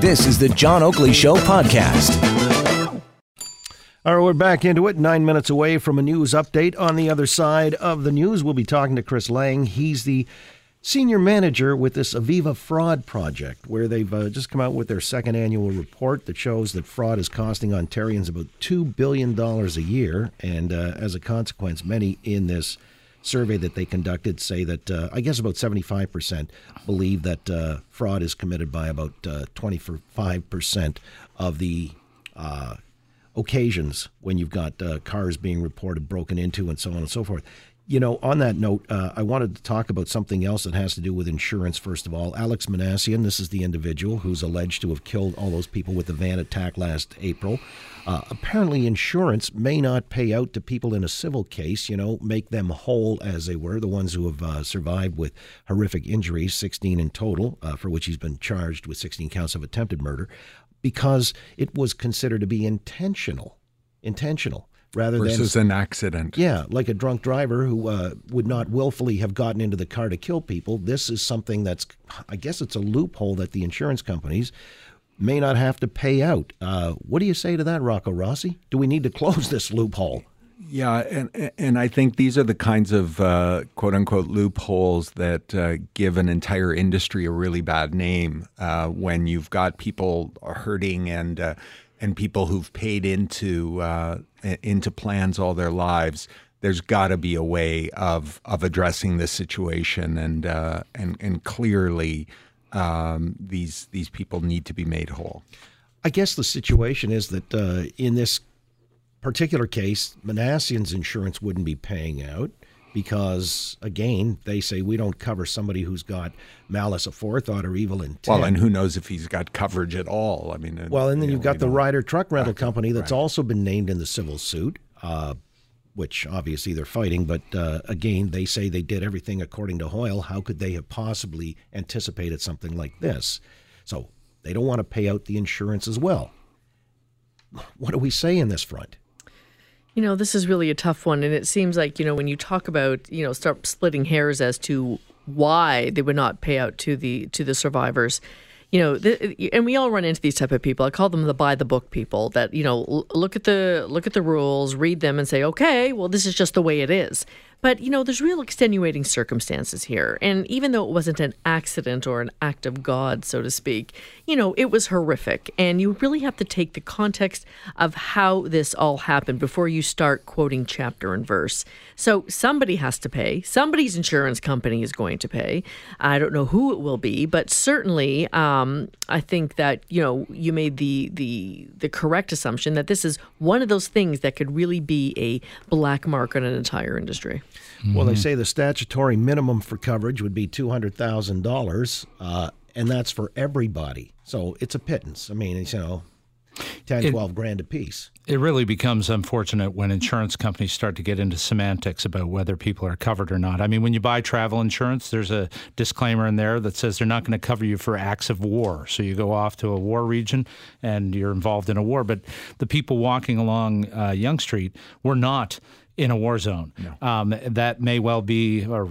This is the John Oakley Show podcast. All right, we're back into it. Nine minutes away from a news update. On the other side of the news, we'll be talking to Chris Lang. He's the senior manager with this Aviva fraud project, where they've uh, just come out with their second annual report that shows that fraud is costing Ontarians about $2 billion a year. And uh, as a consequence, many in this survey that they conducted say that uh, I guess about 75% believe that uh, fraud is committed by about uh, 25% of the uh, occasions when you've got uh, cars being reported broken into and so on and so forth. You know, on that note, uh, I wanted to talk about something else that has to do with insurance, first of all. Alek Minassian, this is the individual who's alleged to have killed all those people with the van attack last April. Uh, apparently, insurance may not pay out to people in a civil case, you know, make them whole as they were, the ones who have uh, survived with horrific injuries, 16 in total, uh, for which he's been charged with 16 counts of attempted murder, because it was considered to be intentional. Intentional rather versus than an accident. Yeah, like a drunk driver who uh, would not willfully have gotten into the car to kill people. This is something that's, I guess, it's a loophole that the insurance companies may not have to pay out. Uh, what do you say to that, Rocco Rossi? Do we need to close this loophole? Yeah, and and I think these are the kinds of uh, quote unquote loopholes that uh, give an entire industry a really bad name uh, when you've got people hurting and uh, and people who've paid into uh, into plans all their lives. There's got to be a way of of addressing this situation, and uh, and and clearly um, these these people need to be made whole. I guess the situation is that in this particular case, Minassian's insurance wouldn't be paying out because, again, they say we don't cover somebody who's got malice aforethought or evil intent. Well, and who knows if he's got coverage at all? I mean, well, and then you have got the Ryder Truck Rental Company that's right. also been named in the civil suit. Uh, which obviously they're fighting, but uh, again, they say they did everything according to Hoyle. How could they have possibly anticipated something like this? So they don't want to pay out the insurance as well. What do we say in this front? You know, this is really a tough one. And it seems like, you know, when you talk about, you know, start splitting hairs as to why they would not pay out to the to the survivors, you know, the, and we all run into these type of people. I call them the buy the book people that, you know, look at the look at the rules, read them and say, "Okay, well this is just the way it is." But, you know, there's real extenuating circumstances here. And even though it wasn't an accident or an act of God, so to speak, you know, it was horrific. And you really have to take the context of how this all happened before you start quoting chapter and verse. So somebody has to pay. Somebody's insurance company is going to pay. I don't know who it will be, but certainly um, I think that, you know, you made the, the, the correct assumption that this is one of those things that could really be a black mark on an entire industry. Well, they say the statutory minimum for coverage would be two hundred thousand uh, dollars, and that's for everybody. So it's a pittance. I mean, it's, you know, 10, it, 12 grand a piece. It really becomes unfortunate when insurance companies start to get into semantics about whether people are covered or not. I mean, when you buy travel insurance, there's a disclaimer in there that says they're not going to cover you for acts of war. So you go off to a war region and you're involved in a war. But the people walking along uh, Yonge Street were not in a war zone. No. Um, that may well be, or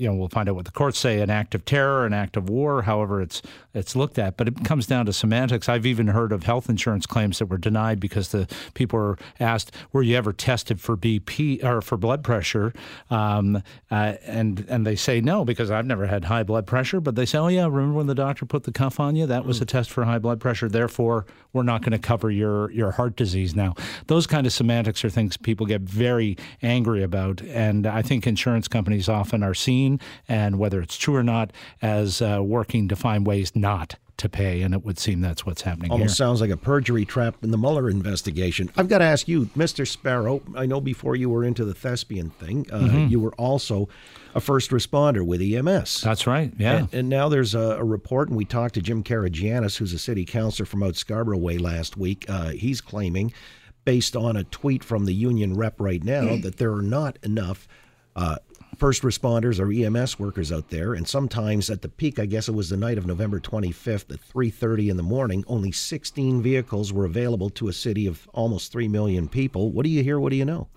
you know, we'll find out what the courts say, an act of terror, an act of war, however it's it's looked at. But it comes down to semantics. I've even heard of health insurance claims that were denied because the people were asked, "Were you ever tested for BP or for blood pressure?" Um, uh, and and they say no because I've never had high blood pressure. But they say, "Oh yeah, remember when the doctor put the cuff on you? That was a test for high blood pressure. Therefore, we're not going to cover your your heart disease now." Those kind of semantics are things people get very angry about, and I think insurance companies often are seen and whether it's true or not, as uh, working to find ways not to pay, and it would seem that's what's happening Almost here. sounds like a perjury trap in the Mueller investigation. I've got to ask you, Mr. Sparrow. I know before you were into the thespian thing, uh, Mm-hmm. you were also a first responder with EMS. That's right. Yeah. And, and now there's a, a report, and we talked to Jim Karygiannis, who's a city councilor from out Scarborough Way last week. Uh, he's claiming, based on a tweet from the union rep right now, that there are not enough uh, first responders or EMS workers out there, and sometimes at the peak, I guess it was the night of November 25th at 3:30 in the morning, only 16 vehicles were available to a city of almost three million people. What do you hear? What do you know?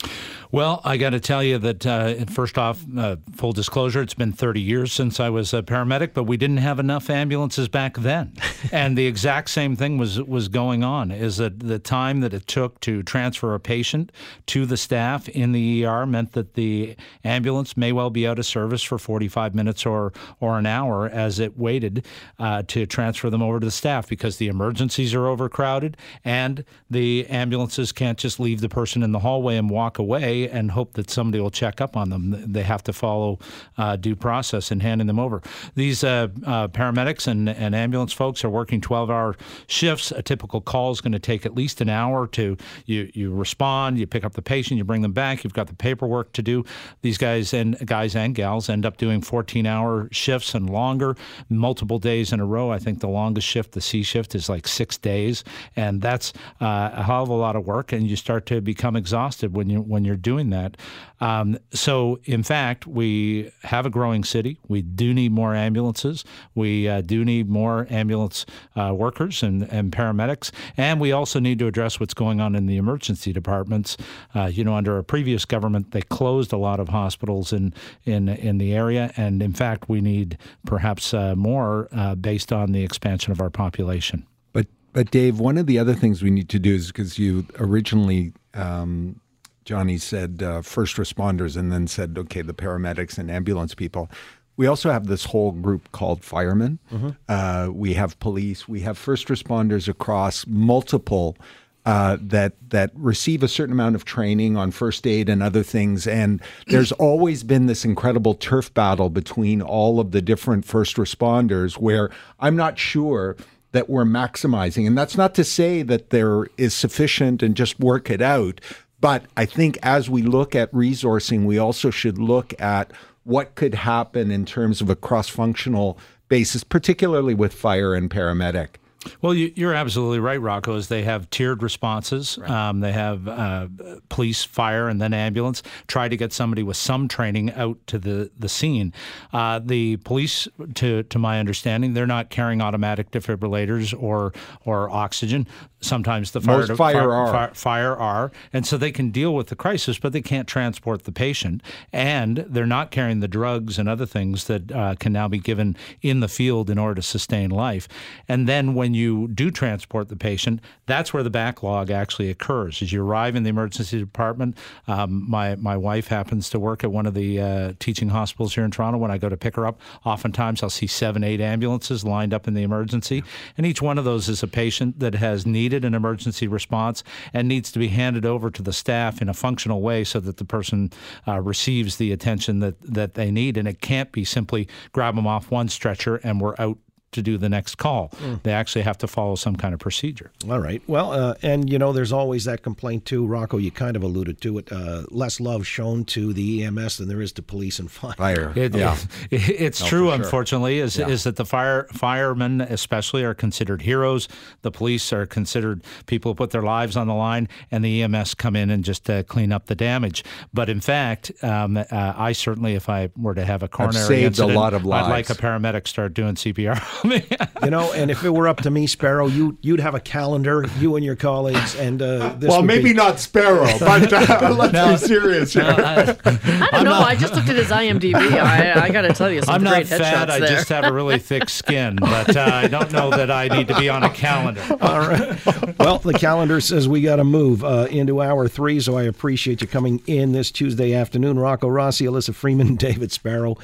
Well, I got to tell you that uh, first off, uh, full disclosure, it's been 30 years since I was a paramedic, but we didn't have enough ambulances back then, and the exact same thing was was going on. Is that the time that it took to transfer a patient to the staff in the ER meant that the ambulance may well be out of service for 45 minutes or or an hour as it waited uh, to transfer them over to the staff because the emergencies are overcrowded and the ambulances can't just leave the person in the hallway and walk away and hope that somebody will check up on them. They have to follow uh, due process in handing them over. These uh, uh, paramedics and, and ambulance folks are working 12-hour shifts. A typical call is going to take at least an hour to you you respond, you pick up the patient, you bring them back. You've got the paperwork to do. These guys and guys and gals end up doing 14-hour shifts and longer, multiple days in a row. I think the longest shift, the C shift, is like six days, and that's uh, a hell of a lot of work. And you start to become exhausted when you when you're doing that. Um, so, in fact, we have a growing city. We do need more ambulances. We uh, do need more ambulance uh, workers and, and paramedics, and we also need to address what's going on in the emergency departments. Uh, you know, under a previous government, they closed a lot of hospitals in in in the area, and in fact, we need perhaps uh, more uh, based on the expansion of our population. But but Dave, one of the other things we need to do is because you originally. Um, Johnny said uh, first responders and then said, okay, the paramedics and ambulance people. We also have this whole group called firemen. Uh, we have police. We have first responders across multiple uh, that that receive a certain amount of training on first aid and other things. And there's always been this incredible turf battle between all of the different first responders, where I'm not sure that we're maximizing. And that's not to say that there is sufficient and just work it out. But I think as we look at resourcing, we also should look at what could happen in terms of a cross functional basis, particularly with fire and paramedic. Well, you, you're absolutely right, Rocco. Is they have tiered responses. Um, they have uh, police, fire, and then ambulance. Try to get somebody with some training out to the the scene. Uh, the police, to to my understanding, they're not carrying automatic defibrillators or or oxygen. Sometimes the fire Most fire are. fire, fire are, and so they can deal with the crisis, but they can't transport the patient, and they're not carrying the drugs and other things that uh, can now be given in the field in order to sustain life. And then when you do transport the patient, that's where the backlog actually occurs. As you arrive in the emergency department, um, my my wife happens to work at one of the uh, teaching hospitals here in Toronto. When I go to pick her up, oftentimes I'll see seven, eight ambulances lined up in the emergency, and each one of those is a patient that has needed an emergency response and needs to be handed over to the staff in a functional way so that the person uh, receives the attention that that they need. And it can't be simply grab them off one stretcher and we're out to do the next call. They actually have to follow some kind of procedure. All right. Well, uh, and you know, there's always that complaint too, Rocco. You kind of alluded to it. Uh, less love shown to the EMS than there is to police and fire. Fire. It, yeah. it- it's No, true. sure. Unfortunately, is Yeah. is that the fire firemen especially are considered heroes. The police are considered people who put their lives on the line, and the EMS come in and just uh, clean up the damage. But in fact, um, uh, I certainly, if I were to have a coronary saved a lot of lives. I'd like a paramedic start doing CPR. You know, and if it were up to me, Sparrow, you you'd have a calendar, you and your colleagues, and uh, this Well, maybe be, not Sparrow, but uh, let's be serious here. I don't know. I just looked at his IMDb. I, I got to tell you, some I'm great not fat. headshots I just have a really thick skin, but uh, I don't know that I need to be on a calendar. All right. Well, the calendar says we got to move uh, into hour three, so I appreciate you coming in this Tuesday afternoon. Rocco Rossi, Elissa Freeman, David Sparrow.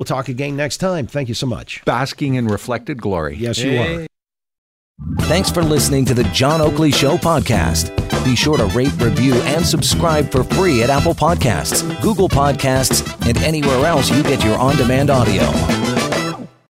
We'll talk again next time. Thank you so much. Basking in reflected glory. Yes, you are. Thanks for listening to the John Oakley Show podcast. Be sure to rate, review, and subscribe for free at Apple Podcasts, Google Podcasts, and anywhere else you get your on demand audio.